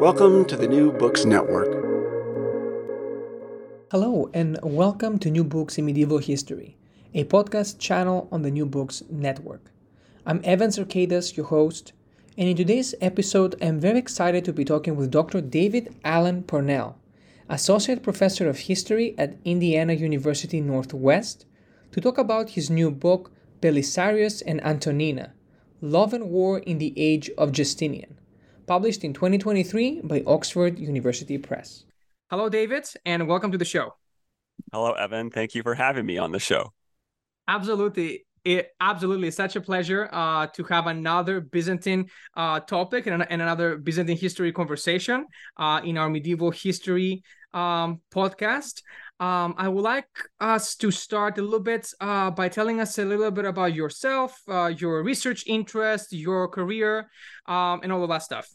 Welcome to the New Books Network. Hello, and welcome to New Books in Medieval History, a podcast channel on the New Books Network. I'm Evan Zerkaitis, your host, and in today's episode, I'm very excited to be talking with Dr. David Alan Parnell, Associate Professor of History at Indiana University Northwest, to talk about his new book, Belisarius and Antonina Love and War in the Age of Justinian published in 2023 by Oxford University Press. Hello, David, and welcome to the show. Hello, Evan. Thank you for having me on the show. Absolutely. It absolutely such a pleasure uh, to have another Byzantine uh, topic and, and, another Byzantine history conversation uh, in our medieval history um, podcast. Um, I would like us to start a little bit uh, by telling us a little bit about yourself, uh, your research interest, your career, um, and all of that stuff.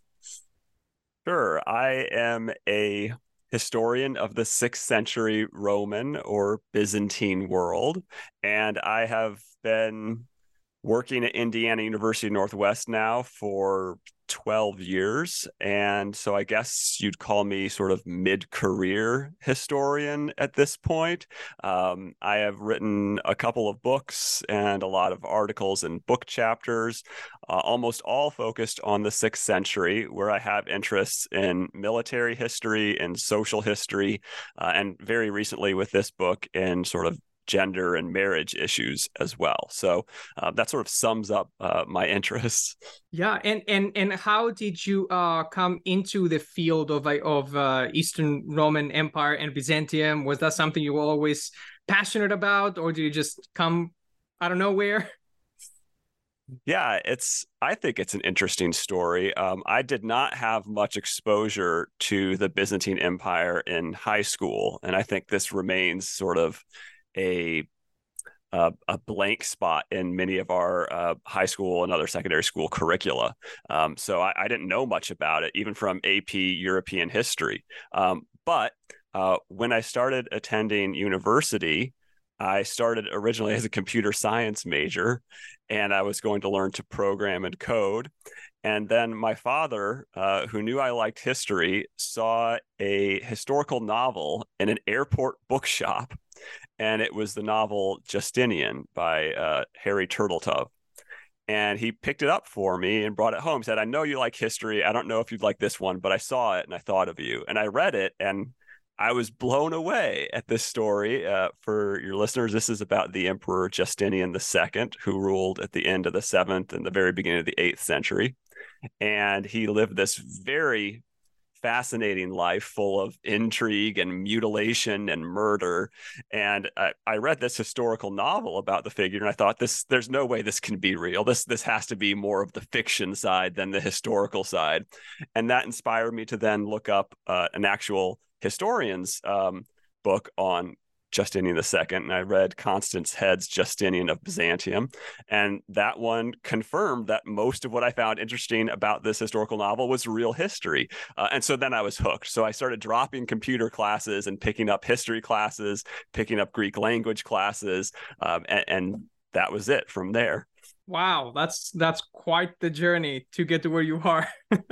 Sure. I am a historian of the sixth century Roman or Byzantine world, and I have been working at Indiana University Northwest now for 12 years. And so I guess you'd call me sort of mid career historian at this point. Um, I have written a couple of books and a lot of articles and book chapters, uh, almost all focused on the sixth century, where I have interests in military history and social history, uh, and very recently with this book in sort of gender and marriage issues as well. So uh, that sort of sums up uh, my interests. Yeah, and and and how did you uh, come into the field of of uh, Eastern Roman Empire and Byzantium? Was that something you were always passionate about, or do you just come out of nowhere? Yeah, it's. I think it's an interesting story. Um, I did not have much exposure to the Byzantine Empire in high school, and I think this remains sort of a uh, a blank spot in many of our uh, high school and other secondary school curricula. Um, so I, I, didn't know much about it, even from AP European history. Um, but uh, when I started attending university, I started originally as a computer science major, and I was going to learn to program and code. And then my father, uh, who knew I liked history, saw a historical novel in an airport bookshop and it was the novel Justinian by uh, Harry Turteltaub. And he picked it up for me and brought it home. Said, "I know you like history. I don't know if you'd like this one, but I saw it and I thought of you." And I read it, and I was blown away at this story. Uh, for your listeners, this is about the Emperor Justinian II, who ruled at the end of the seventh and the very beginning of the eighth century. And he lived this very fascinating life full of intrigue and mutilation and murder. And I, I, read this historical novel about the figure, and I thought this there's no way this can be real. This this has to be more of the fiction side than the historical side. And that inspired me to then look up uh, an actual historian's um, book on Justinian II, and I read Constance Head's Justinian of Byzantium, and that one confirmed that most of what I found interesting about this historical novel was real history. Uh, and so then I was hooked. So I started dropping computer classes and picking up history classes, picking up Greek language classes, um, and, and that was it from there. Wow, that's that's quite the journey to get to where you are.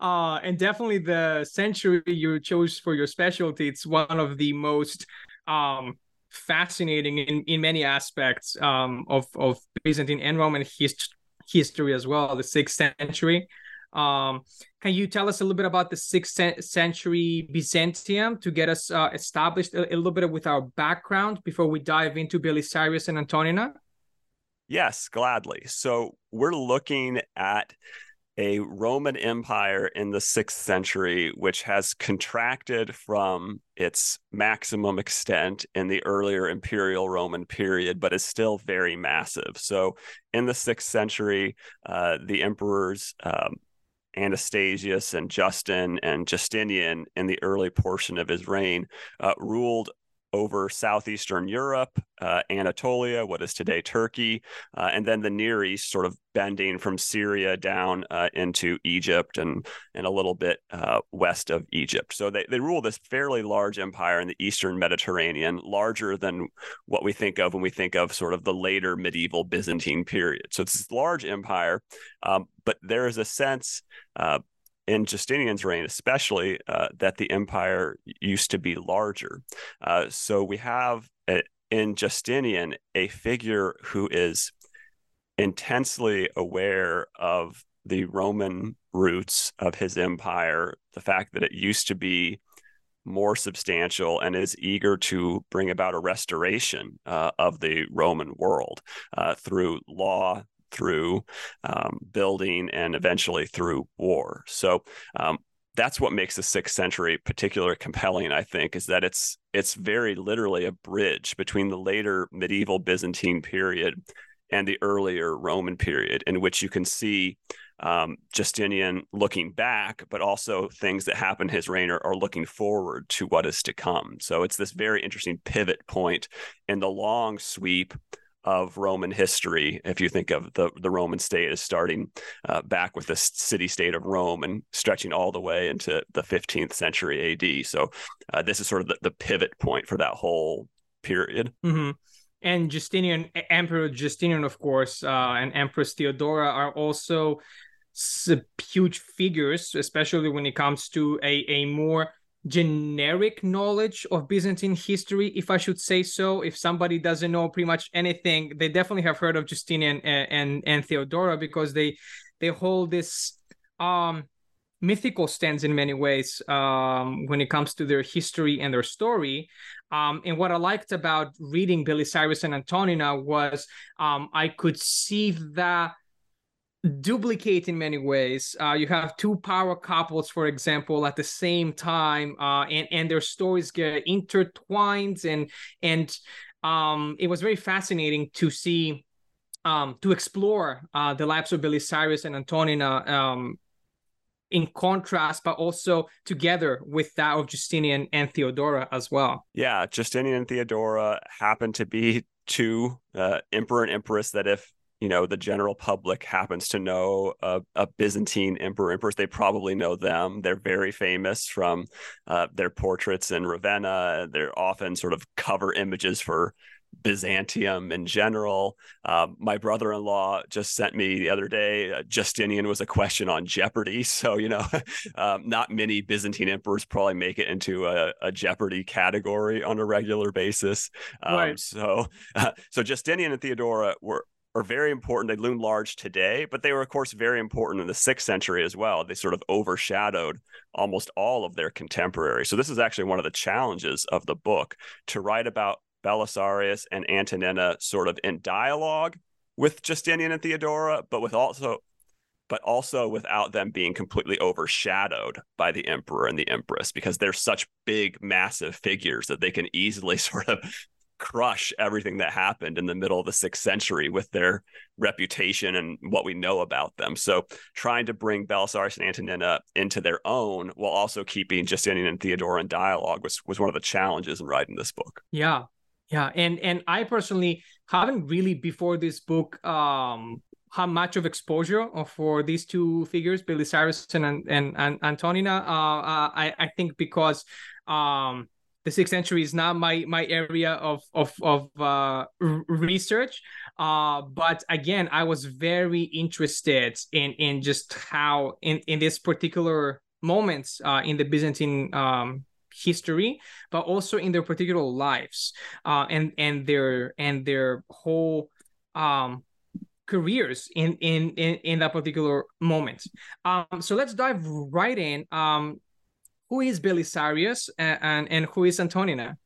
uh, and definitely the century you chose for your specialty, it's one of the most um, fascinating in, in many aspects um, of, of Byzantine and Roman hist- history as well, the sixth century. Um, can you tell us a little bit about the sixth century Byzantium to get us uh, established a, a, little bit with our background before we dive into Belisarius and Antonina? Yes, gladly. So we're looking at a Roman Empire in the sixth century, which has contracted from its maximum extent in the earlier imperial Roman period, but is still very massive. So, in the sixth century, uh, the emperors um, Anastasius and Justin and Justinian in the early portion of his reign uh, ruled over southeastern Europe, uh, Anatolia, what is today Turkey, uh, and then the Near East, sort of bending from Syria down uh, into Egypt and and a little bit uh, west of Egypt. So they they rule this fairly large empire in the Eastern Mediterranean, larger than what we think of when we think of sort of the later medieval Byzantine period. So it's this large empire, um, but there is a sense uh, in Justinian's reign, especially, uh, that the empire used to be larger. Uh, so we have a, in Justinian a figure who is intensely aware of the Roman roots of his empire, the fact that it used to be more substantial and is eager to bring about a restoration uh, of the Roman world uh, through law, through um, building and eventually through war. So um, that's what makes the sixth century particularly compelling, I think, is that it's it's very literally a bridge between the later medieval Byzantine period and the earlier Roman period, in which you can see um, Justinian looking back, but also things that happen his reign are, are, looking forward to what is to come. So it's this very interesting pivot point in the long sweep of Roman history. If you think of the the Roman state as starting uh, back with the city state of Rome and stretching all the way into the 15th century AD, so uh, this is sort of the, the, pivot point for that whole period. Mm-hmm. And Justinian, Emperor Justinian, of course, uh, and Empress Theodora are also huge figures, especially when it comes to a a more generic knowledge of Byzantine history, if I should say so. If somebody doesn't know pretty much anything, they definitely have heard of Justinian and and, and Theodora because they they hold this um mythical stance in many ways um, when it comes to their history and their story. Um, and what I liked about reading Belisarius and Antonina was um, I could see that duplicate in many ways. Uh, you have two power couples, for example, at the same time, uh, and and their stories get intertwined, and and um, it was very fascinating to see. Um, to explore uh, the lives of Belisarius and Antonina um, in contrast, but also together with that of Justinian and Theodora as well. Yeah, Justinian and Theodora happen to be two uh, emperor and empress that if you know the general public happens to know a, a Byzantine emperor empress, they probably know them. They're very famous from uh, their portraits in Ravenna. They're often sort of cover images for Byzantium in general. Um, my brother in law just sent me the other day, uh, Justinian was a question on Jeopardy. So, you know, um, not many Byzantine emperors probably make it into a, a Jeopardy category on a regular basis. Um, right. So, uh, so Justinian and Theodora were are very important. They loom large today, but they were, of course, very important in the sixth century as well. They sort of overshadowed almost all of their contemporaries. So, this is actually one of the challenges of the book to write about Belisarius and Antonina sort of in dialogue with Justinian and Theodora, but with also but also without them being completely overshadowed by the emperor and the empress because they're such big massive figures that they can easily sort of crush everything that happened in the middle of the sixth century with their reputation and what we know about them. So trying to bring Belisarius and Antonina into their own while also keeping Justinian and Theodora in dialogue was, was one of the challenges in writing this book. Yeah. Yeah. And and I personally haven't really before this book um had much of exposure for these two figures, Belisarius and and, and Antonina. Uh, uh, I I think because um the sixth century is not my my area of of of uh, research. Uh, but again, I was very interested in in just how in in this particular moment uh, in the Byzantine um, history, but also in their particular lives uh, and and their and their whole um, careers in in in, in that particular moment. Um, so let's dive right in. Um, who is Belisarius and, and, who is Antonina?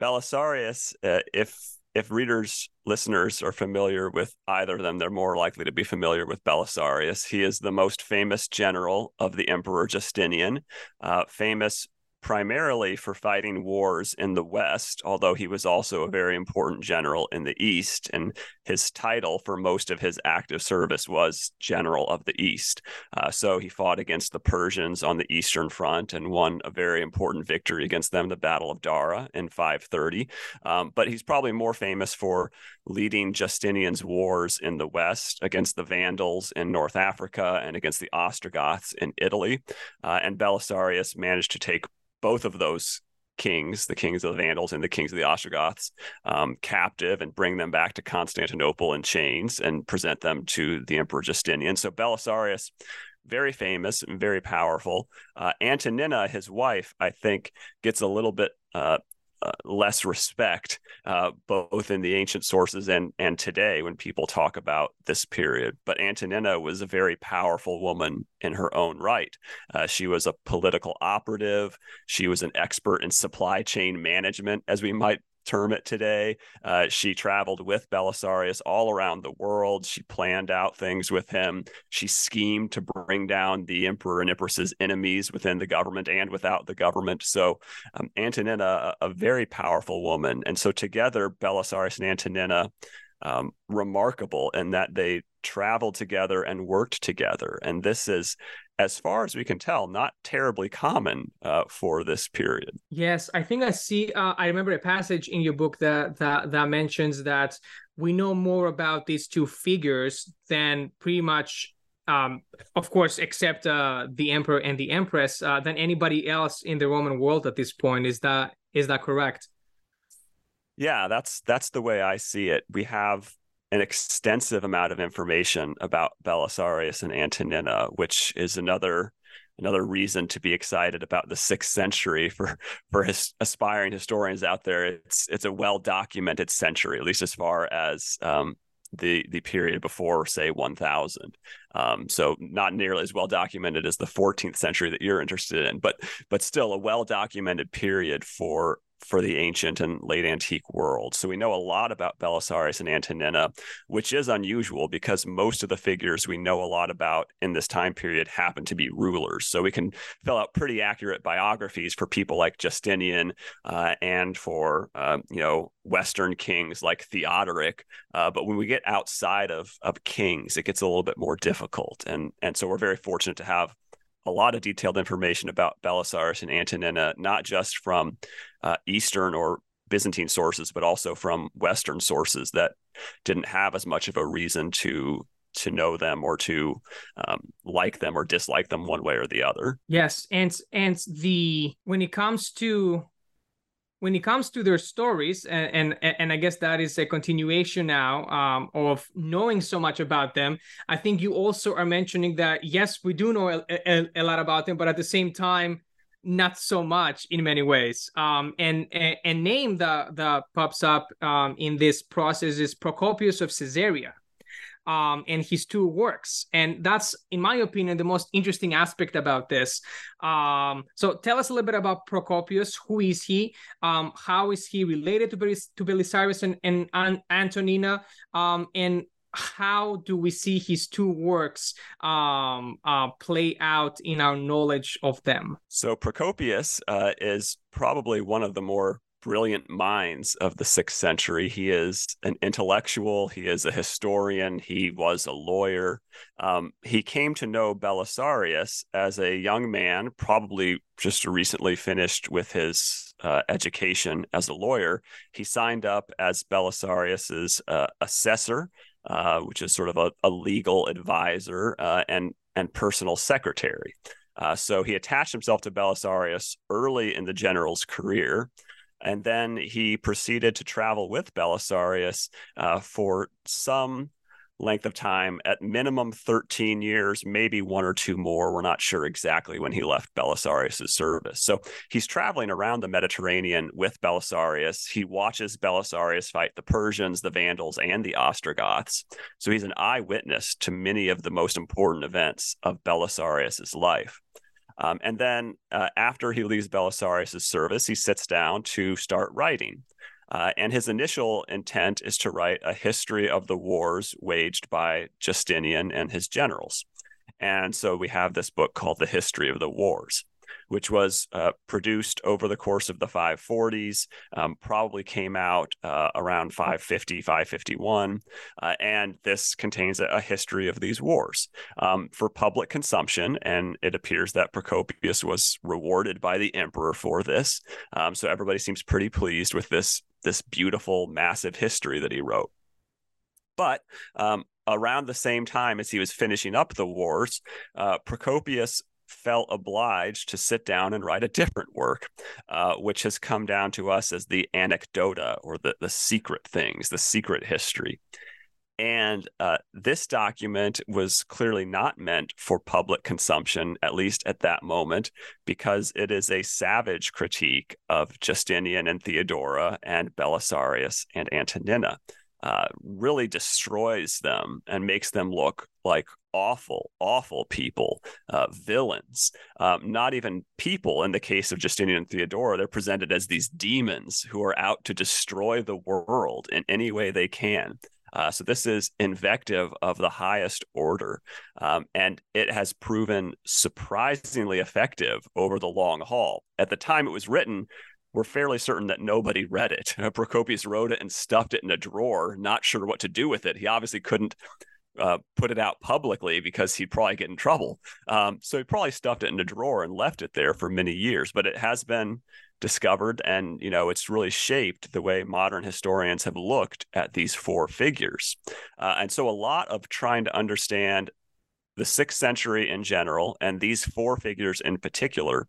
Belisarius, uh, if if readers, listeners are familiar with either of them, they're more likely to be familiar with Belisarius. He is the most famous general of the Emperor Justinian, uh, famous primarily for fighting wars in the West, although he was also a very important general in the East. And his title for most of his active service was General of the East. Uh, so he fought against the Persians on the Eastern Front and won a very important victory against them, the Battle of Dara in 530. Um, but he's probably more famous for leading Justinian's wars in the West against the Vandals in North Africa and against the Ostrogoths in Italy. Uh, and Belisarius managed to take both of those kings, the kings of the Vandals and the kings of the Ostrogoths, um, captive and bring them back to Constantinople in chains and present them to the Emperor Justinian. So Belisarius, very famous and very powerful. Uh, Antonina, his wife, I think, gets a little bit uh, uh, less respect, uh, both in the ancient sources and and today when people talk about this period. But Antonina was a very powerful woman in her own right. Uh, she was a political operative. She was an expert in supply chain management, as we might term it today. Uh, she traveled with Belisarius all around the world. She planned out things with him. She schemed to bring down the emperor and empress's enemies within the government and without the government. So, um, Antonina, a, a, very powerful woman. And so, together, Belisarius and Antonina. Um, remarkable in that they traveled together and worked together. And this is as far as we can tell, not terribly common uh, for this period. Yes, I think I see. Uh, I remember a passage in your book that, that that mentions that we know more about these two figures than pretty much, um, of course, except uh, the emperor and the empress, uh, than anybody else in the Roman world at this point. Is that is that correct? Yeah, that's that's the way I see it. We have an extensive amount of information about Belisarius and Antonina, which is another another reason to be excited about the sixth century for for his aspiring historians out there. It's it's a well documented century, at least as far as um, the the period before, say, 1000. Um, so not nearly as well documented as the 14th century that you're interested in, but but still a well documented period for for the ancient and late antique world. So we know a lot about Belisarius and Antonina, which is unusual because most of the figures we know a lot about in this time period happen to be rulers. So we can fill out pretty accurate biographies for people like Justinian uh, and for uh, you know Western kings like Theodoric. Uh, but when we get outside of of kings, it gets a little bit more difficult. And and so we're very fortunate to have a lot of detailed information about Belisarius and Antonina, not just from uh, Eastern or Byzantine sources, but also from Western sources that didn't have as much of a reason to to know them or to um, like them or dislike them one way or the other. Yes, and and the when it comes to when it comes to their stories, and and, and I guess that is a continuation now um, of knowing so much about them. I think you also are mentioning that yes, we do know a, a, a lot about them, but at the same time, not so much in many ways. Um, and name that that pops up um, in this process is Procopius of Caesarea um, and his two works. And that's, in my opinion, the most interesting aspect about this. Um, so tell us a little bit about Procopius. Who is he? Um, how is he related to, Belis- to Belisarius and, and, Antonina? Um, and how do we see his two works um, uh, play out in our knowledge of them? So Procopius uh, is probably one of the more brilliant minds of the sixth century. He is an intellectual, he is a historian, he was a lawyer. Um, he came to know Belisarius as a young man, probably just recently finished with his uh, education as a lawyer. He signed up as Belisarius's uh, assessor. Uh, which is sort of a, a legal advisor uh, and and personal secretary. Uh, so he attached himself to Belisarius early in the general's career. And then he proceeded to travel with Belisarius uh, for some length of time, at minimum 13 years, maybe one or two more. We're not sure exactly when he left Belisarius' service. So he's traveling around the Mediterranean with Belisarius. He watches Belisarius fight the Persians, the Vandals, and the Ostrogoths. So he's an eyewitness to many of the most important events of Belisarius' life. Um, and then uh, after he leaves Belisarius' service, he sits down to start writing. Uh, and his initial intent is to write a history of the wars waged by Justinian and his generals. And so we have this book called The History of the Wars which was uh, produced over the course of the 540s, um, probably came out uh, around 550, 551. Uh, and this contains a, a, history of these wars um, for public consumption. And it appears that Procopius was rewarded by the emperor for this. Um, so everybody seems pretty pleased with this, this beautiful, massive history that he wrote. But um, around the same time as he was finishing up the wars, uh, Procopius felt obliged to sit down and write a different work, uh, which has come down to us as the anecdota or the, the secret things, the secret history. And uh, this document was clearly not meant for public consumption, at least at that moment, because it is a savage critique of Justinian and Theodora and Belisarius and Antonina. Uh, really destroys them and makes them look like awful, awful people, uh, villains, um, not even people. In the case of Justinian and Theodora, they're presented as these demons who are out to destroy the world in any way they can. Uh, so this is invective of the highest order, um, and it has proven surprisingly effective over the long haul. At the time it was written, we're fairly certain that nobody read it. Procopius wrote it and stuffed it in a drawer, not sure what to do with it. He obviously couldn't uh, put it out publicly because he'd probably get in trouble. Um, so he probably stuffed it in a drawer and left it there for many years. But it has been discovered, and you know it's really shaped the way modern historians have looked at these four figures. Uh, and so a lot of trying to understand the sixth century in general and these four figures in particular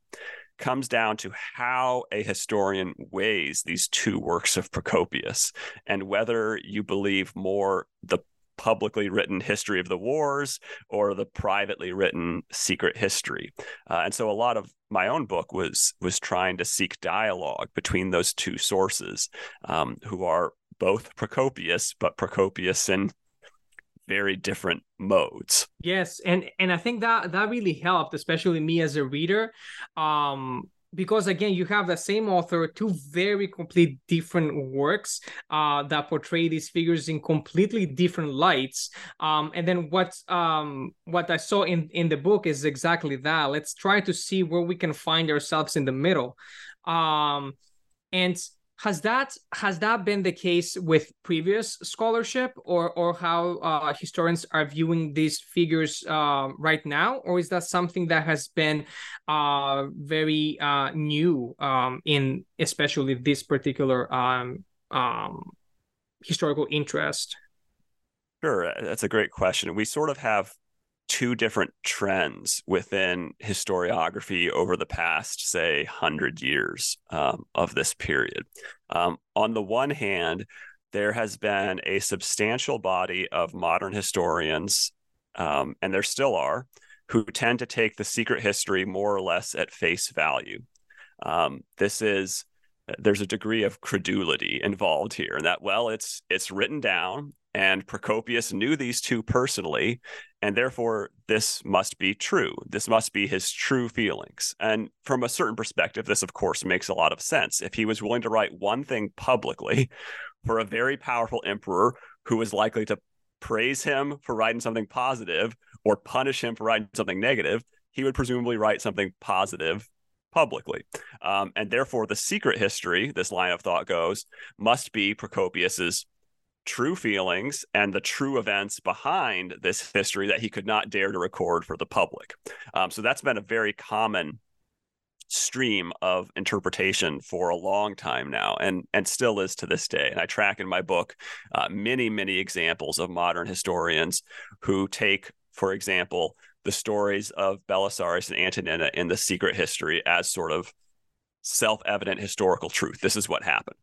comes down to how a historian weighs these two works of Procopius and whether you believe more the publicly written history of the wars or the privately written secret history. Uh, and so a lot of my own book was was trying to seek dialogue between those two sources, um, who are both Procopius, but Procopius in very different modes. Yes, and and I think that that really helped, especially me as a reader. Um, because again you have the same author two very complete different works uh, that portray these figures in completely different lights um, and then what um, what i saw in in the book is exactly that let's try to see where we can find ourselves in the middle um, and has that has that been the case with previous scholarship or or how uh, historians are viewing these figures uh, right now? Or is that something that has been uh, very uh, new um, in especially this particular um, um, historical interest? Sure that's a great question. We sort of have two different trends within historiography over the past, say, 100 years um, of this period. Um, on the one hand, there has been a substantial body of modern historians, um, and there still are, who tend to take the secret history more or less at face value. Um, this is there's a degree of credulity involved here and that well it's it's written down and Procopius knew these two personally, and therefore this must be true. This must be his true feelings. And from a certain perspective, this, of course, makes a lot of sense. If he was willing to write one thing publicly for a very powerful emperor who was likely to praise him for writing something positive or punish him for writing something negative, he would presumably write something positive publicly. Um, and therefore, the secret history, this line of thought goes, must be Procopius's true feelings and the true events behind this history that he could not dare to record for the public. Um, so that's been a very common stream of interpretation for a long time now and and still is to this day. And i track in my book uh, many many examples of modern historians who take for example the stories of belisarius and antonina in the secret history as sort of self-evident historical truth. This is what happened.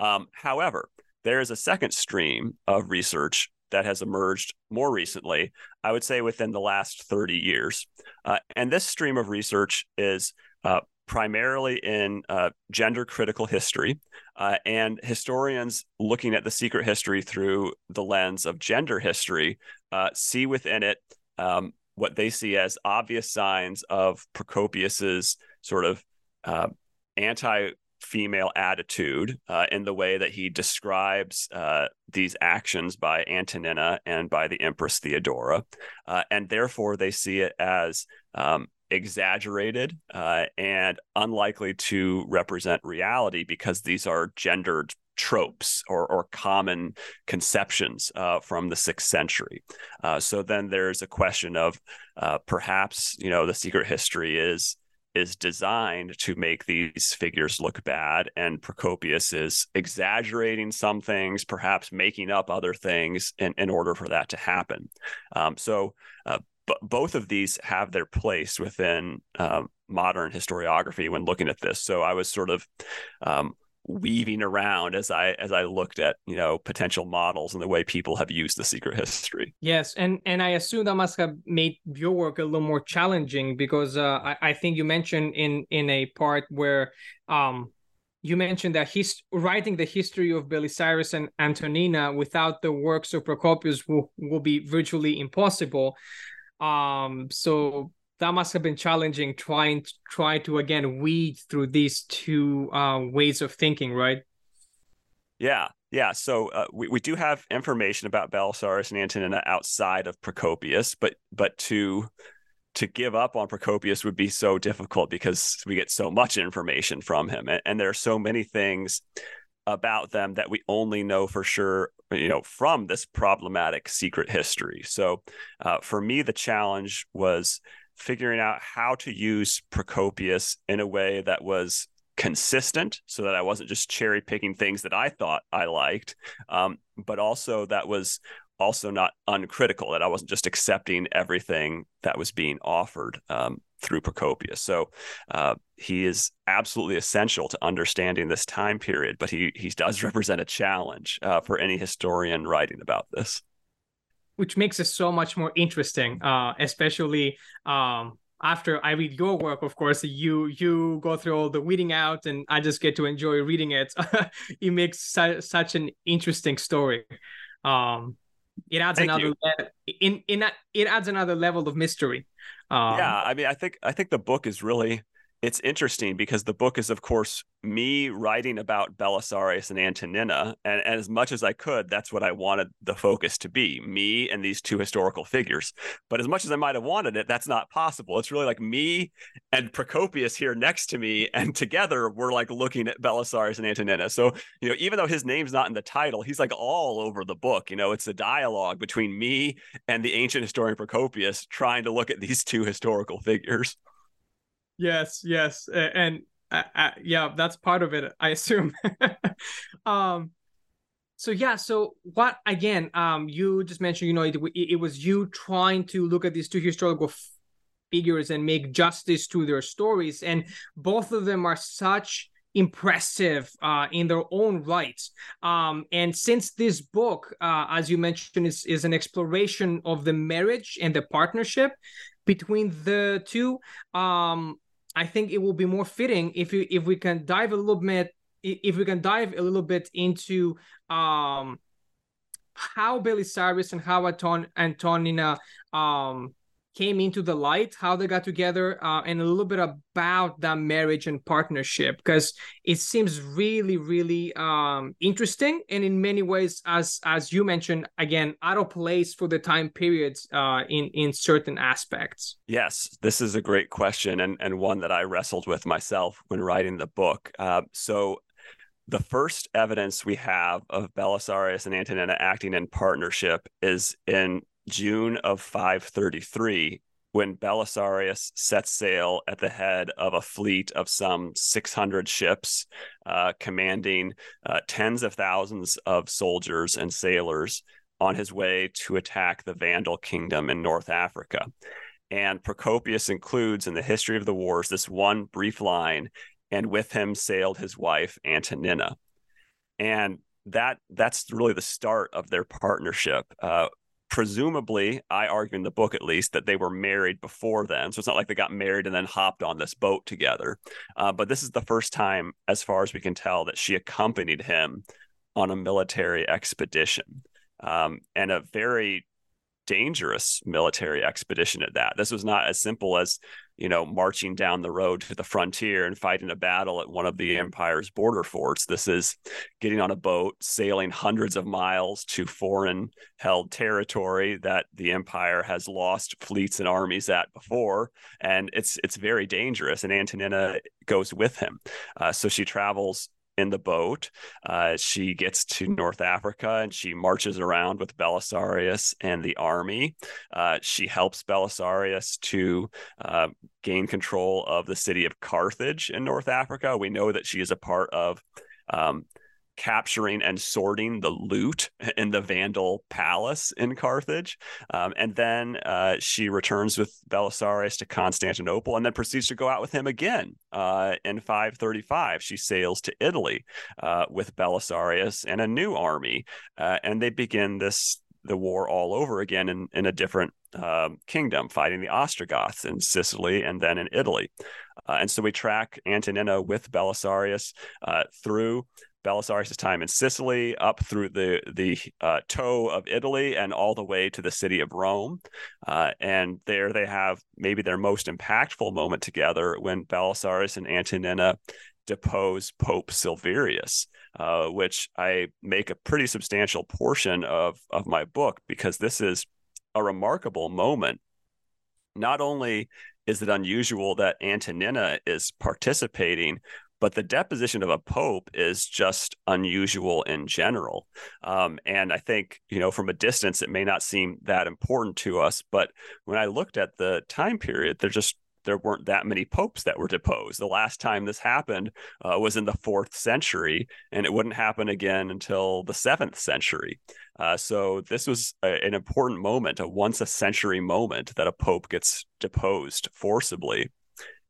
Um, however there is a second stream of research that has emerged more recently, I would say within the last 30 years. Uh, and this stream of research is uh, primarily in uh, gender critical history. Uh, and historians looking at the secret history through the lens of gender history uh, see within it um, what they see as obvious signs of Procopius's sort of uh, anti female attitude uh, in the way that he describes uh, these actions by Antonina and by the Empress Theodora. Uh, and therefore, they see it as um, exaggerated uh, and unlikely to represent reality because these are gendered tropes or, or common conceptions uh, from the sixth century. Uh, so then there's a question of perhaps, you know, the secret history is is designed to make these figures look bad and procopius is exaggerating some things perhaps making up other things in, in order for that to happen. Um, so uh, b- both of these have their place within um, modern historiography when looking at this. So i was sort of um, weaving around as I as I looked at you know potential models and the way people have used the secret history. Yes, and and I assume that must have made your work a little more challenging because uh, I, I think you mentioned in in a part where um you mentioned that he's writing the history of Belisarius and Antonina without the works of Procopius will, will be virtually impossible. Um, so that must have been challenging trying to try to again weed through these two uh, ways of thinking, right? Yeah, yeah. So uh, we we do have information about Belisarius and Antonina outside of Procopius, but but to to give up on Procopius would be so difficult because we get so much information from him, and, and there are so many things about them that we only know for sure you know from this problematic secret history so uh, for me the challenge was figuring out how to use Procopius in a way that was consistent so that I wasn't just cherry picking things that I thought I liked, um, but also that was also not uncritical, that I wasn't just accepting everything that was being offered um, through Procopius. So uh, he is absolutely essential to understanding this time period, but he, he does represent a challenge uh, for any historian writing about this which makes it so much more interesting, uh, especially um, after I read your work. Of course, you you go through all the weeding out, and I just get to enjoy reading it. it makes su- such an interesting story. Um, it adds Thank another le- in in it adds another level of mystery. Um, yeah, I mean, I think I think the book is really it's interesting because the book is, of course, me writing about Belisarius and Antonina. And, and, as much as I could, that's what I wanted the focus to be me and these two historical figures. But as much as I might have wanted it, that's not possible. It's really like me and Procopius here next to me. And together we're like looking at Belisarius and Antonina. So, you know, even though his name's not in the title, he's like all over the book. You know, it's a dialogue between me and the ancient historian Procopius trying to look at these two historical figures. Yes, yes, and yeah, that's part of it, I assume. um, so yeah, so what again? Um, you just mentioned, you know, it, it was you trying to look at these two historical f- figures and make justice to their stories, and both of them are such impressive uh, in their own right. Um, and since this book, uh, as you mentioned, is, is an exploration of the marriage and the partnership between the two, um, I think it will be more fitting if you if we can dive a little bit if we can dive a little bit into um how Belisarius and how Anton Antonina um came into the light, how they got together, uh, and a little bit about that marriage and partnership, because it seems really, really um, interesting, and in many ways, as as you mentioned, again, out of place for the time periods uh, in in certain aspects. Yes, this is a great question, and and one that I wrestled with myself when writing the book. Uh, so the first evidence we have of Belisarius and Antonina acting in partnership is in June of 533 when Belisarius sets sail at the head of a fleet of some 600 ships, uh, commanding uh, tens of thousands of soldiers and sailors on his way to attack the Vandal kingdom in North Africa. And Procopius includes in the history of the wars this one brief line, and with him sailed his wife Antonina. And that that's really the start of their partnership. Uh, presumably, I argue in the book at least that they were married before then. So it's not like they got married and then hopped on this boat together. Uh, but this is the first time, as far as we can tell, that she accompanied him on a military expedition. Um, and a very dangerous military expedition at that. This was not as simple as, you know, marching down the road to the frontier and fighting a battle at one of the empire's border forts. This is getting on a boat, sailing hundreds of miles to foreign held territory that the empire has lost fleets and armies at before, and it's it's very dangerous. And Antonina goes with him, uh, so she travels in the boat. Uh, she gets to North Africa and she marches around with Belisarius and the army. Uh, she helps Belisarius to uh, gain control of the city of Carthage in North Africa. We know that she is a part of. Um, capturing and sorting the loot in the Vandal palace in Carthage. Um, and then uh, she returns with Belisarius to Constantinople and then proceeds to go out with him again uh, in 535. She sails to Italy uh, with Belisarius and a new army. Uh, and they begin this the war all over again in, in a different um, kingdom, fighting the Ostrogoths in Sicily and then in Italy. Uh, and so we track Antonina with Belisarius uh, through Belisarius' time in Sicily, up through the the uh, toe of Italy, and all the way to the city of Rome. Uh, and there they have maybe their most impactful moment together when Belisarius and Antonina depose Pope Silverius, uh, which I make a pretty substantial portion of of my book because this is a remarkable moment. Not only is it unusual that Antonina is participating, but the deposition of a pope is just unusual in general. Um, and I think, you know, from a distance, it may not seem that important to us. But when I looked at the time period, there just there weren't that many popes that were deposed. The last time this happened uh, was in the fourth century, and it wouldn't happen again until the seventh century. Uh, so this was a, an important moment, a once a century moment that a pope gets deposed forcibly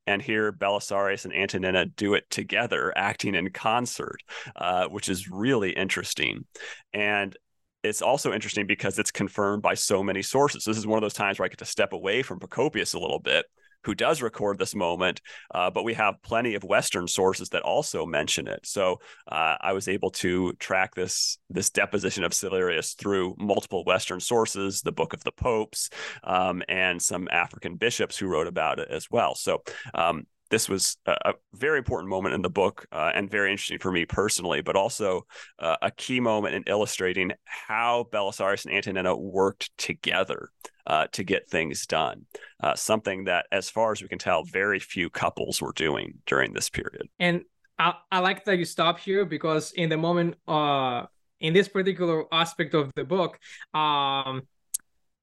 and here Belisarius and Antonina do it together, acting in concert, uh, which is really interesting. And it's also interesting because it's confirmed by so many sources. This is one of those times where I get to step away from Procopius a little bit who does record this moment, uh, but we have plenty of Western sources that also mention it. So uh, I was able to track this this deposition of Silverius through multiple Western sources, the Book of the Popes, um, and some African bishops who wrote about it as well. So um, this was a, very important moment in the book uh, and very interesting for me personally, but also uh, a key moment in illustrating how Belisarius and Antonina worked together uh, to get things done. Uh, something that, as far as we can tell, very few couples were doing during this period. And I, I like that you stop here because in the moment, uh, in this particular aspect of the book, um,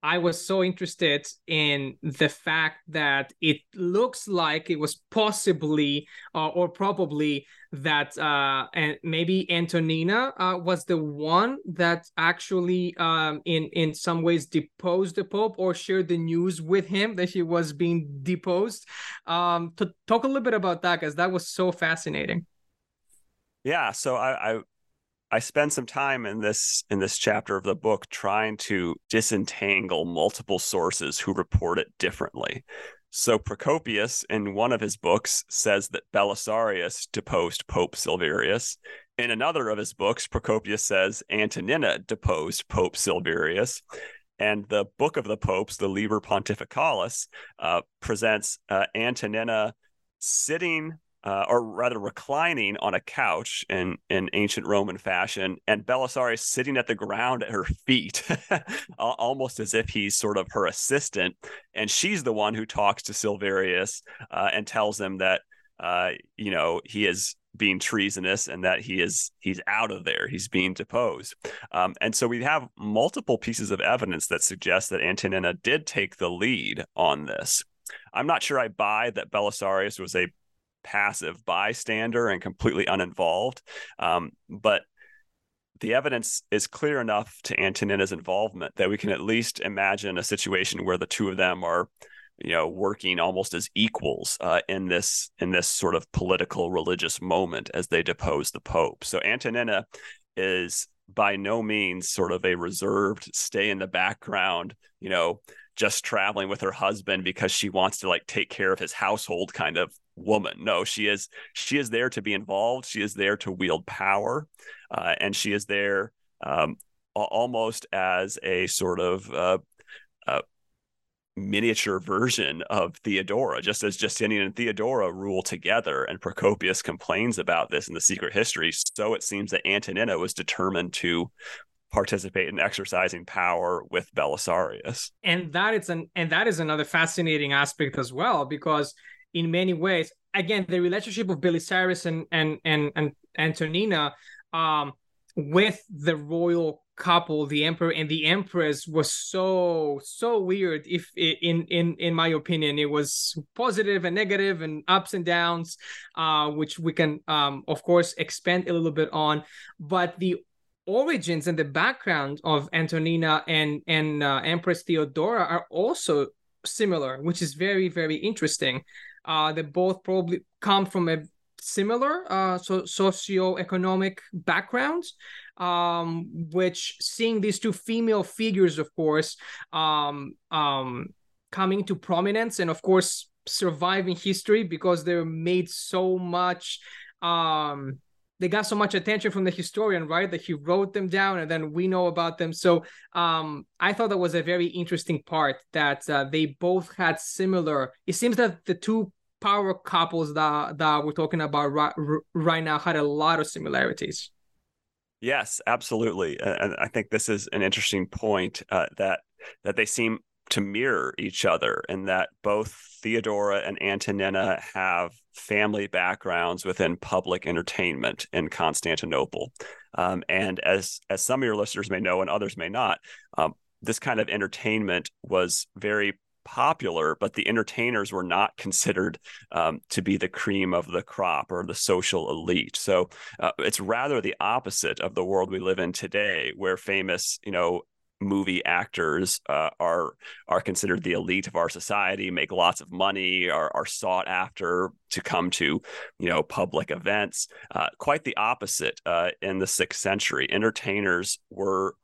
I was so interested in the fact that it looks like it was possibly uh, or probably that uh, and maybe Antonina uh, was the one that actually um, in in some ways deposed the Pope or shared the news with him that he was being deposed. Um, to talk a little bit about that because that was so fascinating. Yeah, so I, I I spend some time in this in this chapter of the book trying to disentangle multiple sources who report it differently. So Procopius in one of his books says that Belisarius deposed Pope Silverius. In another of his books, Procopius says Antonina deposed Pope Silverius. And the Book of the Popes, the Liber Pontificalis, uh, presents uh, Antonina sitting uh, or rather reclining on a couch in, in ancient Roman fashion, and Belisarius sitting at the ground at her feet, almost as if he's sort of her assistant. And she's the one who talks to Silverius uh, and tells him that, uh, you know, he is being treasonous and that he is he's out of there he's being deposed um, and so we have multiple pieces of evidence that suggest that antonina did take the lead on this i'm not sure i buy that belisarius was a passive bystander and completely uninvolved. Um, but the evidence is clear enough to Antonina's involvement that we can at least imagine a situation where the two of them are, you know, working almost as equals uh, in this in this sort of political religious moment as they depose the Pope. So Antonina is by no means sort of a reserved stay in the background, you know, just traveling with her husband because she wants to like take care of his household kind of woman. No, she is she is there to be involved. She is there to wield power, uh, and she is there um, almost as a sort of uh, uh, miniature version of Theodora, just as Justinian and Theodora rule together. And Procopius complains about this in the secret history. So it seems that Antonina was determined to participate in exercising power with Belisarius. And that is an and that is another fascinating aspect as well, because in many ways, again, the relationship of Belisarius and and and, and Antonina um, with the royal couple the emperor and the empress was so so weird. If in in in my opinion it was positive and negative and ups and downs uh which we can um of course expand a little bit on. But the origins and the background of antonina and and uh, empress theodora are also similar which is very very interesting uh they both probably come from a similar uh so socio-economic backgrounds um, which seeing these two female figures, of course, um, um, coming to prominence and, of course, surviving history because they're made so much. Um, they got so much attention from the historian, right? That he wrote them down, and then we know about them. So um, I thought that was a very interesting part that uh, they both had similar. It seems that the two power couples that that we're talking about right, right now had a lot of similarities. Yes, absolutely, and I think this is an interesting point uh, that that they seem to mirror each other, and that both Theodora and Antonina have family backgrounds within public entertainment in Constantinople, um, and as as some of your listeners may know and others may not, um, this kind of entertainment was very popular, but the entertainers were not considered um, to be the cream of the crop or the social elite. So uh, it's rather the opposite of the world we live in today, where famous, you know, movie actors uh, are are considered the elite of our society, make lots of money, are are sought after to come to you know public events. Uh, quite the opposite uh, in the sixth century. Entertainers were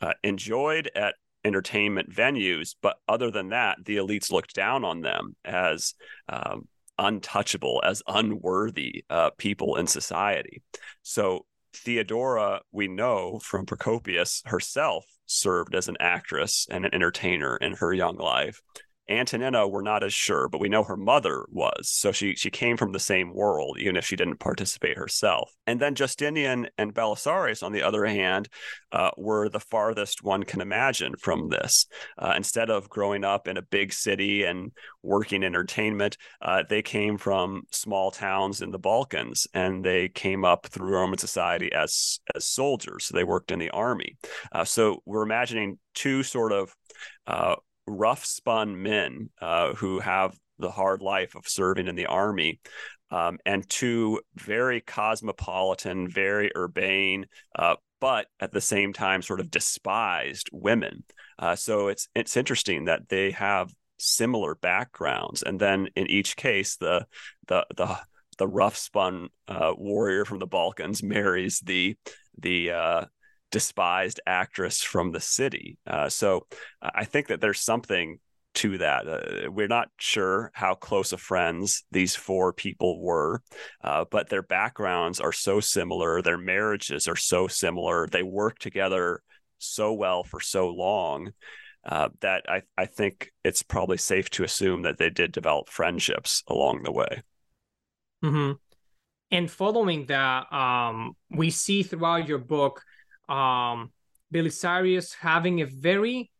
uh, enjoyed at entertainment venues. But other than that, the elites looked down on them as um, untouchable, as unworthy uh, people in society. So Theodora, we know from Procopius herself, served as an actress and an entertainer in her young life. Antonina, we're not as sure, but we know her mother was. So she she came from the same world, even if she didn't participate herself. And then Justinian and Belisarius, on the other hand, uh, were the farthest one can imagine from this. Uh, instead of growing up in a big city and working entertainment, uh, they came from small towns in the Balkans, and they came up through Roman society as as soldiers. So they worked in the army. Uh, so we're imagining two sort of uh, rough spun men uh, who have the hard life of serving in the army. Um, and two very cosmopolitan, very urbane, uh, but at the same time sort of despised women. Uh, so it's it's interesting that they have similar backgrounds, and then in each case, the the the the rough spun uh, warrior from the Balkans marries the the uh, despised actress from the city. Uh, so uh, I think that there's something to that. Uh, we're not sure how close of friends these four people were, uh, but their backgrounds are so similar. Their marriages are so similar. They work together so well for so long. Uh, that I, I think it's probably safe to assume that they did develop friendships along the way. Mm-hmm. And following that, um, we see throughout your book um, Belisarius having a very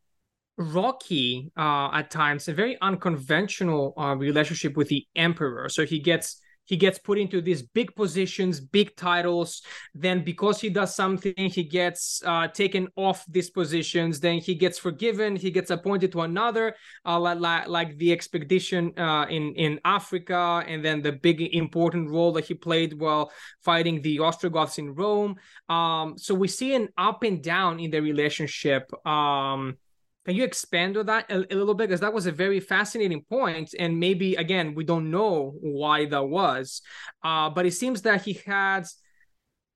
rocky uh, at times, a very unconventional uh, relationship with the emperor. So he gets he gets put into these big positions, big titles. Then, because he does something, he gets uh, taken off these positions. Then he gets forgiven. He gets appointed to another, uh, like, like the expedition uh, in in Africa, and then the big important role that he played while fighting the Ostrogoths in Rome. Um, so we see an up and down in the relationship. Um, can you expand on that a, a little bit? Because that was a very fascinating point, and maybe again we don't know why that was, uh, but it seems that he had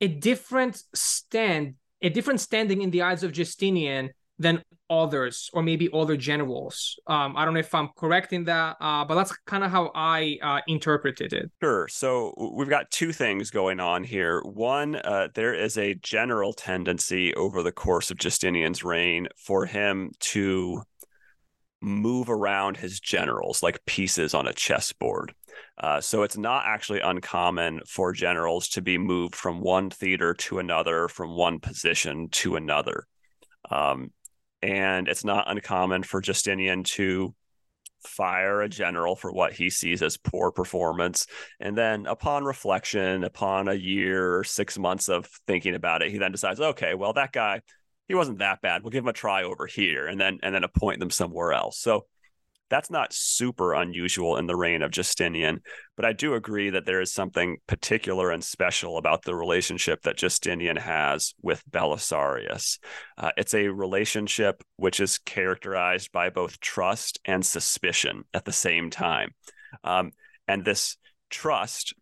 a different stand, a different standing in the eyes of Justinian than others or maybe other generals. Um, I don't know if I'm correct in that, uh, but that's kind of how I uh, interpreted it. Sure. So we've got two things going on here. One, uh, there is a general tendency over the course of Justinian's reign for him to move around his generals like pieces on a chessboard. Uh, so it's not actually uncommon for generals to be moved from one theater to another, from one position to another. Um, and it's not uncommon for Justinian to fire a general for what he sees as poor performance. And then, upon reflection, upon a year or six months of thinking about it, he then decides, okay, well, that guy, he wasn't that bad. We'll give him a try over here, and then and then appoint them somewhere else. So that's not super unusual in the reign of Justinian, but I do agree that there is something particular and special about the relationship that Justinian has with Belisarius. Uh, it's a relationship which is characterized by both trust and suspicion at the same time. Um, and this trust,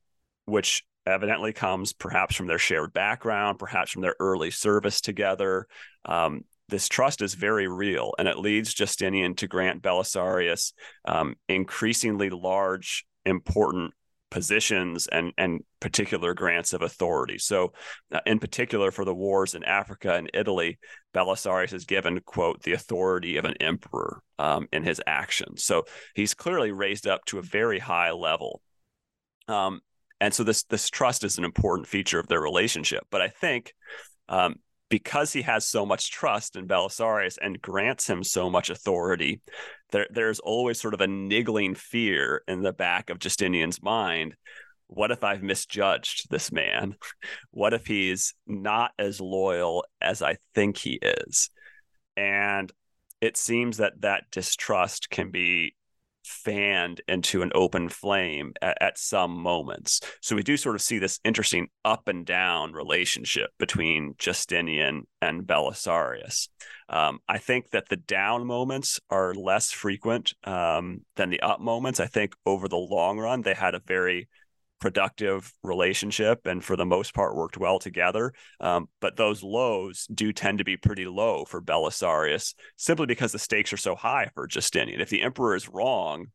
which evidently comes perhaps from their shared background, perhaps from their early service together, um, this trust is very real, and it leads Justinian to grant Belisarius um, increasingly large, important positions and and particular grants of authority. So, uh, in particular, for the wars in Africa and Italy, Belisarius is given quote the authority of an emperor um, in his actions. So he's clearly raised up to a very high level. Um, and so this this trust is an important feature of their relationship. But I think um, because he has so much trust in Belisarius and grants him so much authority, there, there's always sort of a niggling fear in the back of Justinian's mind. What if I've misjudged this man? What if he's not as loyal as I think he is? And it seems that that distrust can be fanned into an open flame at, at, some moments. So we do sort of see this interesting up and down relationship between Justinian and Belisarius. Um, I think that the down moments are less frequent um, than the up moments. I think over the long run, they had a very productive relationship and for the most part worked well together. Um, but those lows do tend to be pretty low for Belisarius simply because the stakes are so high for Justinian. If the emperor is wrong,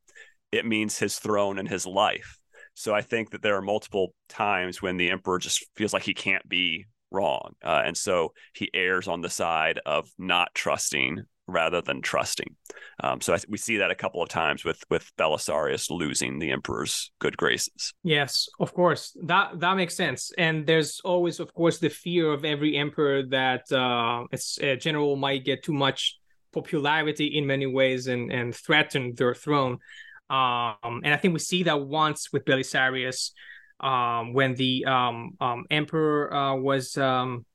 it means his throne and his life. So I think that there are multiple times when the emperor just feels like he can't be wrong. Uh, and so he errs on the side of not trusting rather than trusting. Um, so I, we see that a couple of times with with Belisarius losing the emperor's good graces. Yes, of course that that makes sense. And there's always, of course, the fear of every emperor that uh, a general might get too much popularity in many ways and and threaten their throne. Um, and I think we see that once with Belisarius um, when the um, um, emperor uh, was um,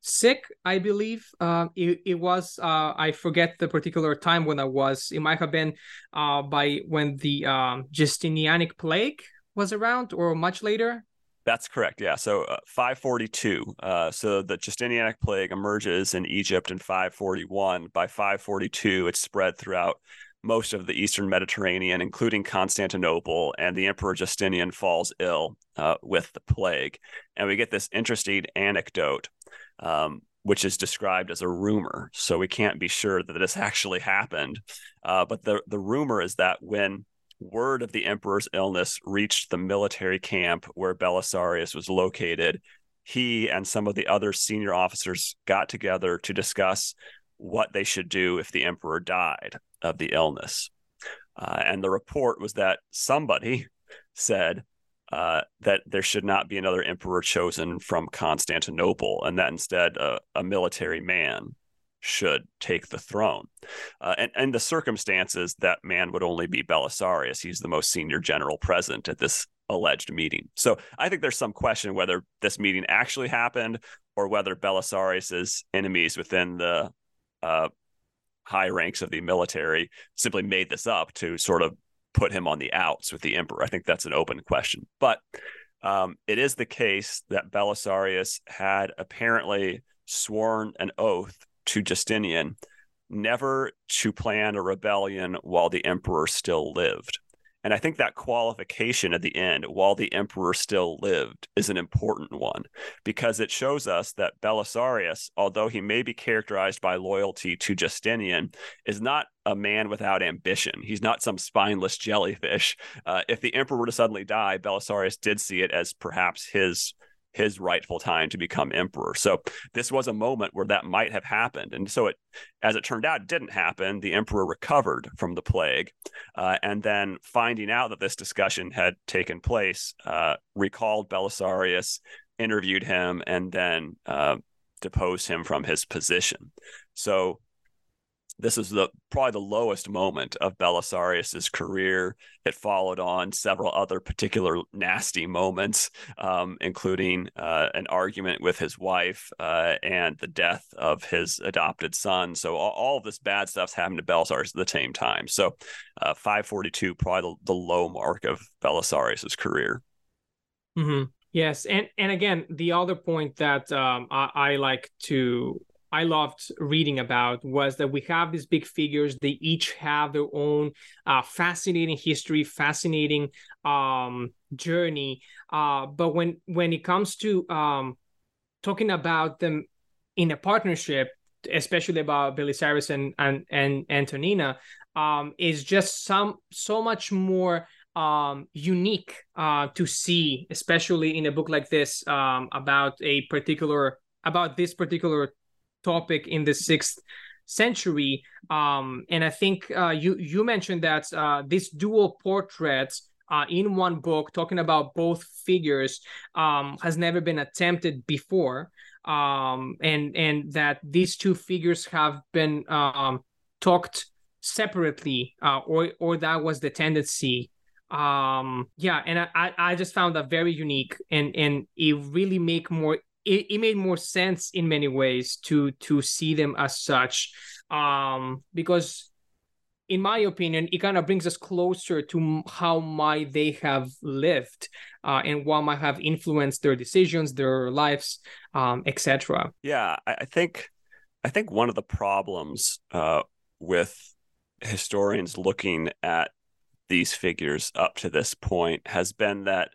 sick i believe. Uh, it, it was uh, i forget the particular time when i was. It might have been uh, by when the um, justinianic plague was around or much later. That's correct yeah. So uh, 542 uh, so the justinianic plague emerges in egypt in 541 by 542 it's spread throughout most of the eastern mediterranean including constantinople and the emperor justinian falls ill uh, with the plague. And we get this interesting anecdote um, which is described as a rumor. So we can't be sure that this actually happened. Uh, but the, the rumor is that when word of the emperor's illness reached the military camp where Belisarius was located, he and some of the other senior officers got together to discuss what they should do if the emperor died of the illness. Uh, and the report was that somebody said, uh, that there should not be another emperor chosen from Constantinople, and that instead uh, a military man should take the throne. Uh, and, and the circumstances, that man would only be Belisarius. He's the most senior general present at this alleged meeting. So I think there's some question whether this meeting actually happened or whether Belisarius's enemies within the uh, high ranks of the military simply made this up to sort of put him on the outs with the emperor? I think that's an open question. But um, it is the case that Belisarius had apparently sworn an oath to Justinian never to plan a rebellion while the emperor still lived. And I think that qualification at the end, while the emperor still lived, is an important one because it shows us that Belisarius, although he may be characterized by loyalty to Justinian, is not a man without ambition. He's not some spineless jellyfish. Uh, if the emperor were to suddenly die, Belisarius did see it as perhaps his his rightful time to become emperor. So this was a moment where that might have happened. And so it, as it turned out, didn't happen. The emperor recovered from the plague. Uh, and then finding out that this discussion had taken place, uh, recalled Belisarius, interviewed him, and then uh, deposed him from his position. So this is the probably the lowest moment of Belisarius's career. It followed on several other particular nasty moments, um, including uh, an argument with his wife uh, and the death of his adopted son. So all, all, of this bad stuff's happened to Belisarius at the same time. So uh, 542 probably the, the, low mark of Belisarius's career. Mm-hmm. Yes, and and again, the other point that um, I, I like to I loved reading about was that we have these big figures. They each have their own uh, fascinating history, fascinating um, journey. Uh, but when when it comes to um, talking about them in a partnership, especially about Belisarius and and, and Antonina, um, is just some so much more um, unique uh, to see, especially in a book like this um, about a particular about this particular topic in the sixth century. Um, and I think uh, you you mentioned that uh, this dual portrait uh, in one book, talking about both figures, um, has never been attempted before, um, and and that these two figures have been um, talked separately, uh, or or that was the tendency um yeah and i i just found that very unique and and it really make more it, it made more sense in many ways to to see them as such. Um because in my opinion it kind of brings us closer to how might they have lived uh, and what might have influenced their decisions their lives um, etc yeah I, I, think i think one of the problems uh, with historians looking at these figures up to this point has been that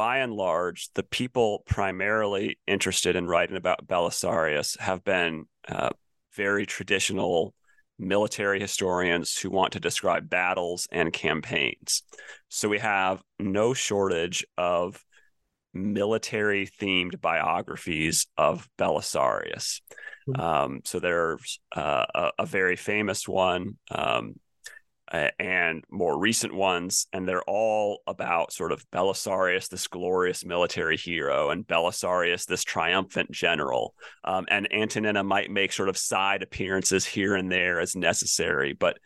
by and large, the people primarily interested in writing about Belisarius have been uh, very traditional military historians who want to describe battles and campaigns. So we have no shortage of military themed biographies of Belisarius. Mm-hmm. Um, so there's uh, a, a, very famous one um, and more recent ones, and they're all about sort of Belisarius, this glorious military hero, and Belisarius, this triumphant general. Um, and Antonina might make sort of side appearances here and there as necessary, but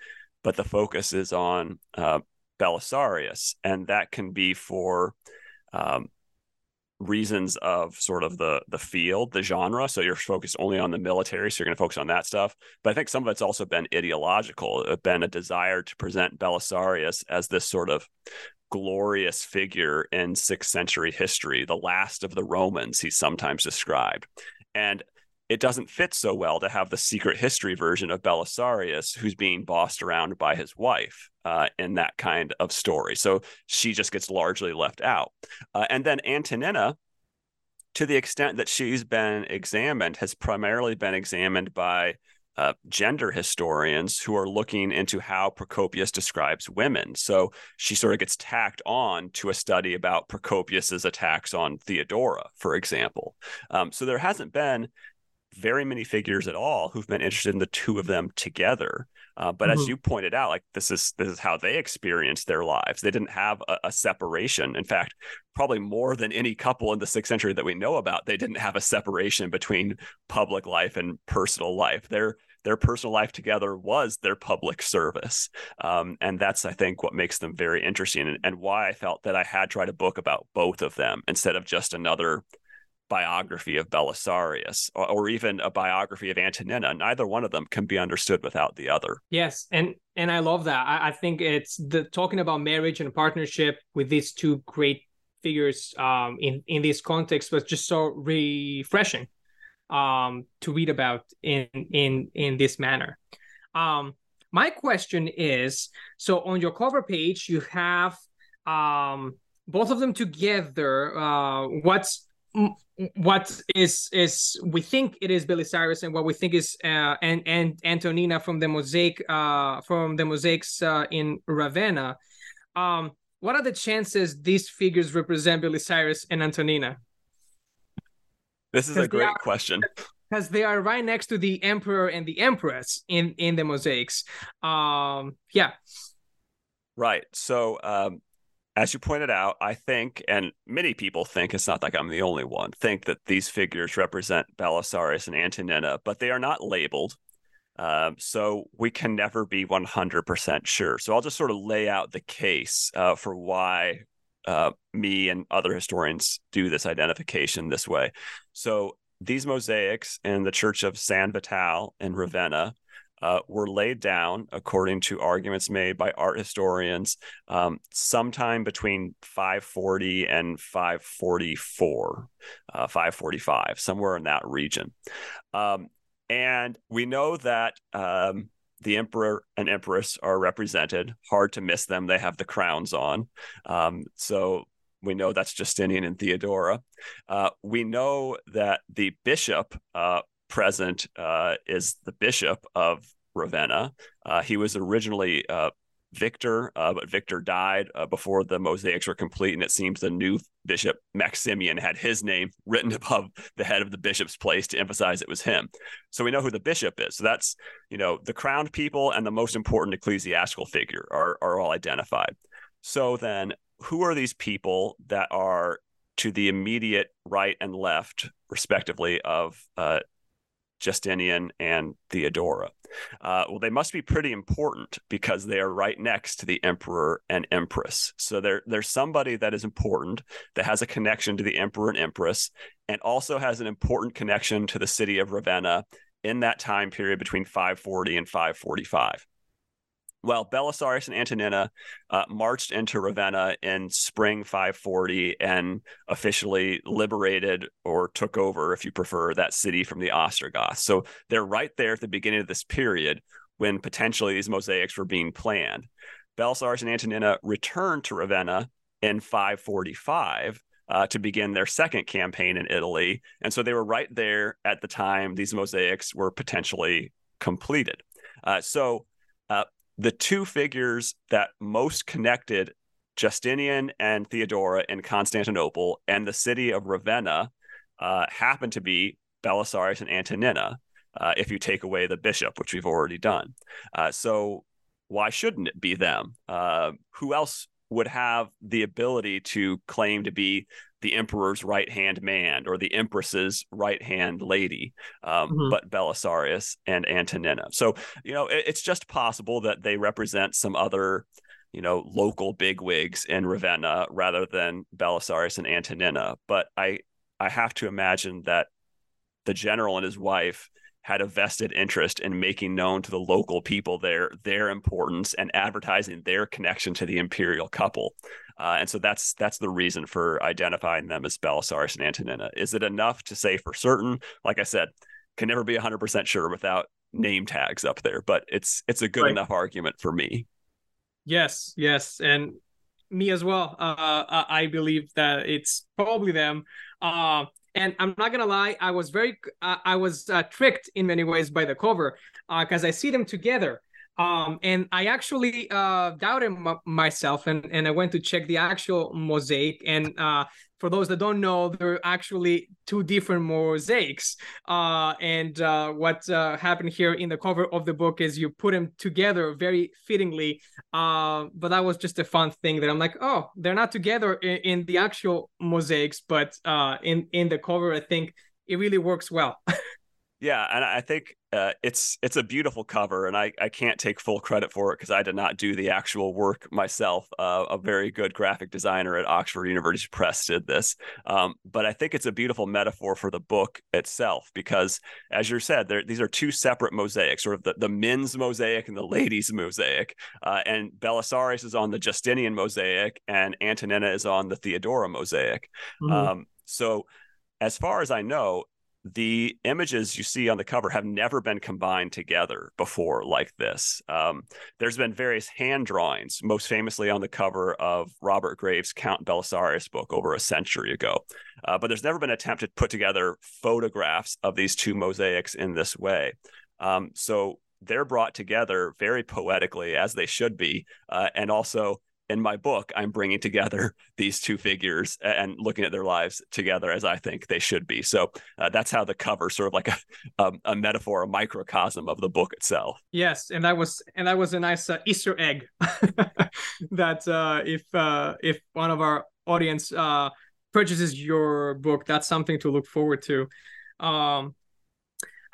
but the focus is on uh, Belisarius, and that can be for um, reasons of sort of the the field, the genre. So you're focused only on the military, so you're going to focus on that stuff. But I think some of it's also been ideological. It's been a desire to present Belisarius as this sort of glorious figure in sixth century history, the last of the Romans. He's sometimes described, and it doesn't fit so well to have the secret history version of Belisarius, who's being bossed around by his wife uh, in that kind of story. So she just gets largely left out. Uh, and then Antonina, to the extent that she's been examined, has primarily been examined by uh, gender historians who are looking into how Procopius describes women. So she sort of gets tacked on to a study about Procopius's attacks on Theodora, for example. Um, so there hasn't been very many figures at all who've been interested in the two of them together. Uh, but mm-hmm. as you pointed out, like this is this is how they experienced their lives. They didn't have a, a, separation. In fact, probably more than any couple in the sixth century that we know about, they didn't have a separation between public life and personal life. Their their personal life together was their public service, um, and that's I think what makes them very interesting and, and why I felt that I had to write a book about both of them instead of just another biography of Belisarius or, or, even a biography of Antonina. Neither one of them can be understood without the other. Yes, and and I love that. I, I think it's the talking about marriage and partnership with these two great figures um, in in this context was just so refreshing um, to read about in in in this manner. Um, My question is so on your cover page, you have um, both of them together. Uh, what's what is is we think it is Belisarius and what we think is uh, and and Antonina from the mosaic uh, from the mosaics uh, in Ravenna. Um, what are the chances these figures represent Belisarius and Antonina? This is a great are, question because they are right next to the emperor and the empress in in the mosaics. Um, yeah. Right. So um, as you pointed out, I think, and many people think, it's not like I'm the only one, think that these figures represent Belisarius and Antonina, but they are not labeled. Um, so we can never be 100% sure. So I'll just sort of lay out the case uh, for why uh, me and other historians do this identification this way. So these mosaics in the Church of San Vital in Ravenna uh, were laid down according to arguments made by art historians um, sometime between 540 and 544, uh, 545, somewhere in that region. Um, and we know that um, the emperor and empress are represented. Hard to miss them. They have the crowns on. Um, so we know that's Justinian and Theodora. Uh, we know that the bishop uh, present uh, is the bishop of Ravenna. Uh, he was originally uh, Victor, uh, but Victor died uh, before the mosaics were complete, and it seems the new bishop Maximian had his name written above the head of the bishop's place to emphasize it was him. So we know who the bishop is. So that's you know the crowned people and the most important ecclesiastical figure are are all identified. So then, who are these people that are to the immediate right and left, respectively, of uh, Justinian and Theodora. Uh, well, they must be pretty important because they are right next to the emperor and empress. So there, there's somebody that is important that has a connection to the emperor and empress, and also has an important connection to the city of Ravenna in that time period between 540 and 545. Well, Belisarius and Antonina uh, marched into Ravenna in spring 540 and officially liberated or took over, if you prefer, that city from the Ostrogoths. So they're right there at the beginning of this period when potentially these mosaics were being planned. Belisarius and Antonina returned to Ravenna in 545 uh, to begin their second campaign in Italy. And so they were right there at the time these mosaics were potentially completed. Uh, so uh, the two figures that most connected Justinian and Theodora in Constantinople and the city of Ravenna uh, happen to be Belisarius and Antonina, uh, if you take away the bishop, which we've already done. Uh, so why shouldn't it be them? Uh, who else would have the ability to claim to be the emperor's right hand man or the empress's right hand lady, um, mm-hmm. but Belisarius and Antonina. So, you know, it, it's just possible that they represent some other, you know, local bigwigs in Ravenna rather than Belisarius and Antonina. But I, I have to imagine that the general and his wife had a vested interest in making known to the local people there their importance and advertising their connection to the imperial couple. Uh, and so that's that's the reason for identifying them as Belisarius and Antonina. Is it enough to say for certain? Like I said, can never be 100% sure without name tags up there, but it's it's a good right. enough argument for me. Yes, yes, and me as well. Uh, I believe that it's probably them. Uh, and I'm not gonna lie, I was very, uh, I was uh, tricked in many ways by the cover because uh, I see them together. Um, and I actually uh, doubted m- myself, and, and I went to check the actual mosaic. And uh, for those that don't know, there are actually two different mosaics. Uh, and uh, what uh, happened here in the cover of the book is you put them together very fittingly. Uh, but that was just a fun thing that I'm like, oh, they're not together in, in the actual mosaics, but in in the cover, I think it really works well. Yeah, and I think uh, it's it's a beautiful cover, and I, I can't take full credit for it because I did not do the actual work myself. Uh, a very good graphic designer at Oxford University Press did this, um, but I think it's a beautiful metaphor for the book itself because, as you said, these are two separate mosaics, sort of the, the men's mosaic and the ladies' mosaic, uh, and Belisarius is on the Justinian mosaic, and Antonina is on the Theodora mosaic. Mm-hmm. Um, so, as far as I know, the images you see on the cover have never been combined together before like this. Um, there's been various hand drawings, most famously on the cover of Robert Graves' Count Belisarius book over a century ago. Uh, but there's never been an attempt to put together photographs of these two mosaics in this way. Um, so they're brought together very poetically, as they should be, uh, and also in my book, I'm bringing together these two figures and looking at their lives together as I think they should be. So uh, that's how the cover, sort of like a, a, a, metaphor, a microcosm of the book itself. Yes, and that was and that was a nice uh, Easter egg that uh, if uh, if one of our audience uh, purchases your book, that's something to look forward to. Um,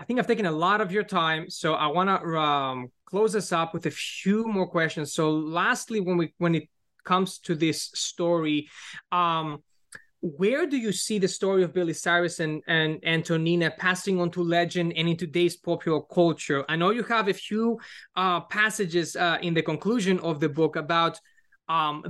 I think I've taken a lot of your time, so I want to um, close this up with a few more questions. So, lastly, when we when it comes to this story, um, where do you see the story of Belisarius and, and Antonina passing on to legend and in today's popular culture? I know you have a few uh, passages uh, in the conclusion of the book about um,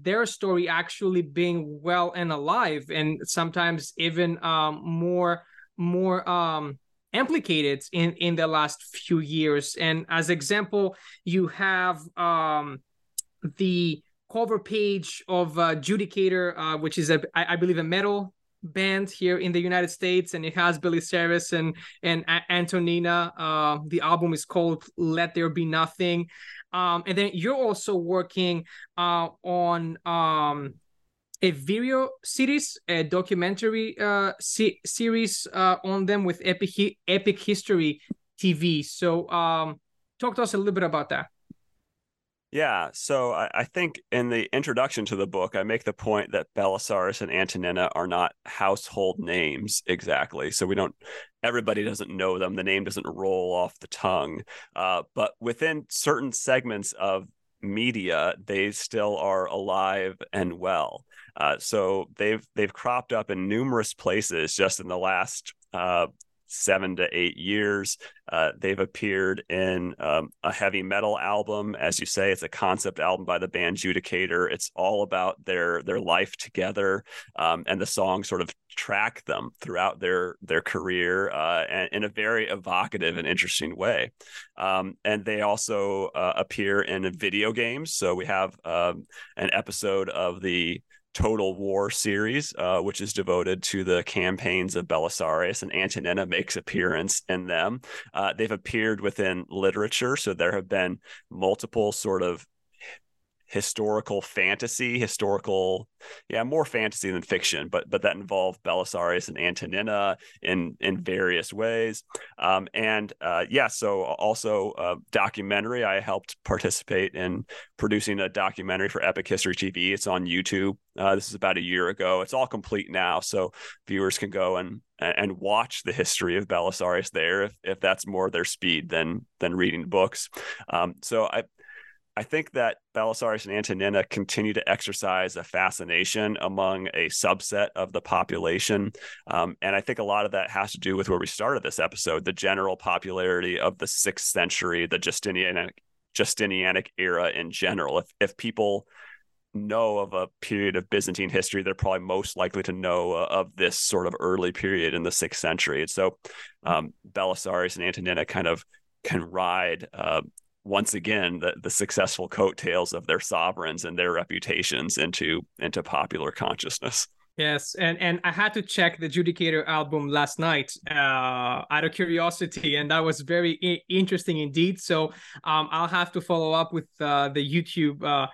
their story actually being well and alive, and sometimes even um, more more um, implicated in in the last few years. And as example you have um the cover page of uh, judicator uh, which is a I, I believe a metal band here in the united states. And it has Belisarius and and a- antonina. Uh the album is called let there be nothing. Um and then you're also working uh on um a video series, a documentary uh, se- series uh, on them with Epic Epic History TV. So, um, talk to us a little bit about that. Yeah, so I, I, think in the introduction to the book, I make the point that Belisarius and Antonina are not household names exactly. So we don't, everybody doesn't know them. The name doesn't roll off the tongue. Uh, but within certain segments of media, they still are alive and well. Uh, so they've they've cropped up in numerous places just in the last uh, seven to eight years. Uh, they've appeared in um, a heavy metal album, as you say. It's a concept album by the band Judicator. It's all about their their life together, um, and the songs sort of track them throughout their their career uh, and in a very evocative and interesting way. Um, and they also uh, appear in video games. So we have um, an episode of the Total War series, uh, which is devoted to the campaigns of Belisarius, and Antonina makes appearance in them. Uh, they've appeared within literature, so there have been multiple sort of historical fantasy, historical, yeah, more fantasy than fiction, but but that involved Belisarius and Antonina in in various ways. Um, and uh, yeah, so also uh, documentary. I helped participate in producing a documentary for Epic History TV. It's on YouTube. Uh, this is about a year ago. It's all complete now, so viewers can go and and watch the history of Belisarius there if, if that's more their speed than than reading books. Um, so I I think that Belisarius and Antonina continue to exercise a fascination among a subset of the population. Um, and I think a lot of that has to do with where we started this episode the general popularity of the sixth century, the Justinianic, Justinianic era in general. If, if people know of a period of Byzantine history, they're probably most likely to know uh, of this sort of early period in the sixth century. And so um, Belisarius and Antonina kind of can ride uh, once again the, the successful coattails of their sovereigns and their reputations into into popular consciousness. Yes, and and I had to check the Judicator album last night uh, out of curiosity, and that was very I- interesting indeed. So um, I'll have to follow up with uh, the YouTube uh,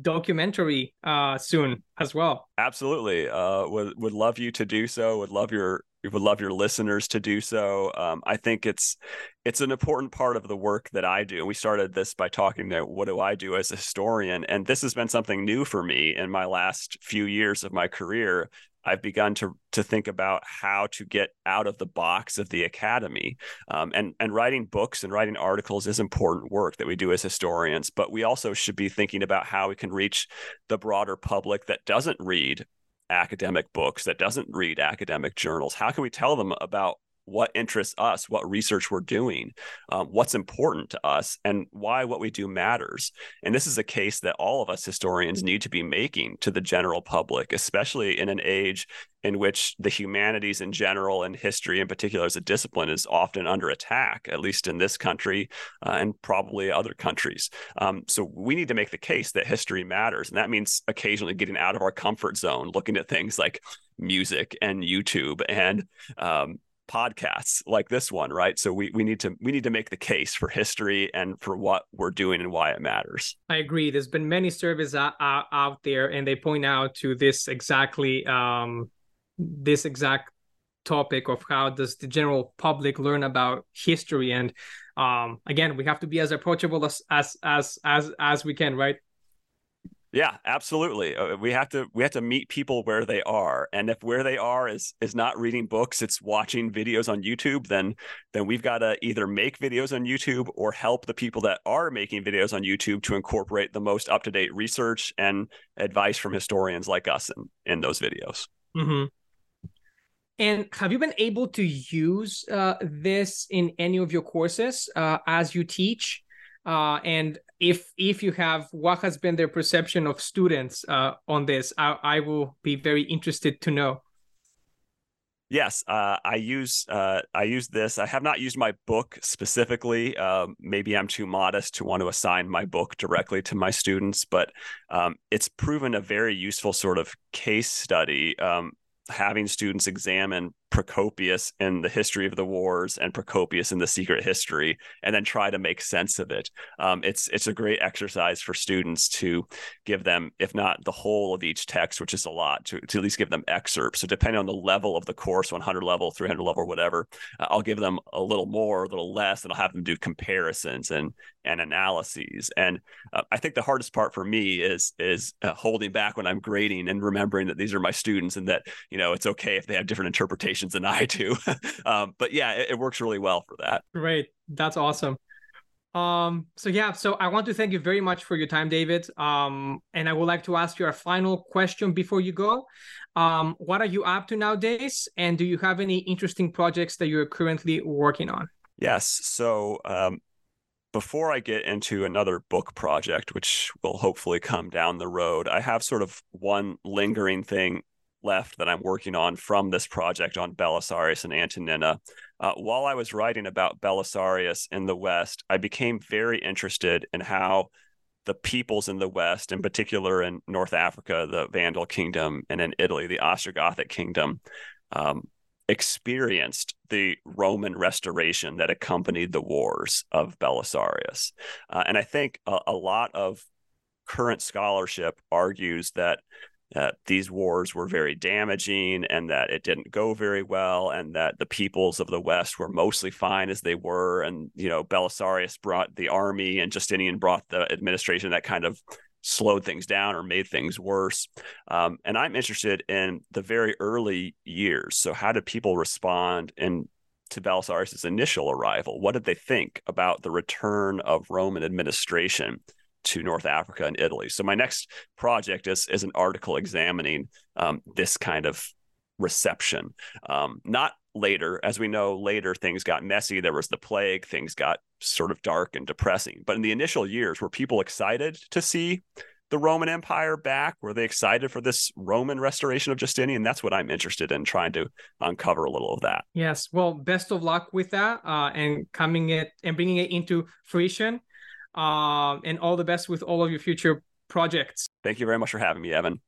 documentary uh, soon as well. Absolutely, uh, would would love you to do so. Would love your would love your listeners to do so. Um, I think it's it's an important part of the work that I do. We started this by talking about what do I do as a historian, and this has been something new for me in my last few years of my career. I've begun to to think about how to get out of the box of the academy, um, and and writing books and writing articles is important work that we do as historians. But we also should be thinking about how we can reach the broader public that doesn't read academic books, that doesn't read academic journals? How can we tell them about what interests us, what research we're doing, um, what's important to us, and why what we do matters. And this is a case that all of us historians need to be making to the general public, especially in an age in which the humanities in general and history in particular as a discipline is often under attack, at least in this country uh, and probably other countries. Um, so we need to make the case that history matters. And that means occasionally getting out of our comfort zone, looking at things like music and YouTube and um, podcasts like this one, right? So we, we need to we need to make the case for history and for what we're doing and why it matters. I agree. There's been many surveys out, out there, and they point out to this exactly um, this exact topic of how does the general public learn about history and um, again we have to be as approachable as as as as, as we can right yeah, absolutely. Uh, we have to we have to meet people where they are, and if where they are is is not reading books, it's watching videos on YouTube. Then then we've got to either make videos on YouTube or help the people that are making videos on YouTube to incorporate the most up to date research and advice from historians like us in in those videos. Mm-hmm. And have you been able to use uh, this in any of your courses uh, as you teach? Uh, and if if you have, what has been their perception of students uh, on this? I, I, will be very interested to know. Yes, uh, I use uh, I use this. I have not used my book specifically. Um, maybe I'm too modest to want to assign my book directly to my students, but um, it's proven a very useful sort of case study. Um, having students examine Procopius in the history of the wars and Procopius in the secret history, and then try to make sense of it. Um, it's it's a great exercise for students to give them, if not the whole of each text, which is a lot, to, to at least give them excerpts. So depending on the level of the course, 100 level, 300 level, whatever, uh, I'll give them a little more, a little less, and I'll have them do comparisons and and analyses. And uh, I think the hardest part for me is is uh, holding back when I'm grading and remembering that these are my students and that you know it's okay if they have different interpretations than I do. um, but yeah, it, it works really well for that. Great, that's awesome. Um, so yeah, so I want to thank you very much for your time, David. Um, and I would like to ask you a final question before you go. Um, what are you up to nowadays? And do you have any interesting projects that you're currently working on? Yes. So um, before I get into another book project, which will hopefully come down the road, I have sort of one lingering thing left that I'm working on from this project on Belisarius and Antonina. Uh, while I was writing about Belisarius in the West, I became very interested in how the peoples in the West, in particular in North Africa, the Vandal kingdom, and in Italy, the Ostrogothic kingdom, um, experienced the Roman restoration that accompanied the wars of Belisarius. Uh, and I think a, a, lot of current scholarship argues that uh, these wars were very damaging and that it didn't go very well and that the peoples of the west were mostly fine as they were and you know belisarius brought the army and justinian brought the administration that kind of slowed things down or made things worse. Um, and I'm interested in the very early years. So, how did people respond in to belisarius's initial arrival? What did they think about the return of Roman administration to North Africa and Italy? So, my next project is is an article examining um, this kind of reception. Um, not later, as we know, later things got messy. There was the plague, things got sort of dark and depressing. But in the initial years, were people excited to see the Roman Empire back? Were they excited for this Roman restoration of Justinian? That's what I'm interested in trying to uncover a little of that. Yes. Well, best of luck with that uh, and coming it and bringing it into fruition. Uh, and all the best with all of your future projects. Thank you very much for having me, Evan.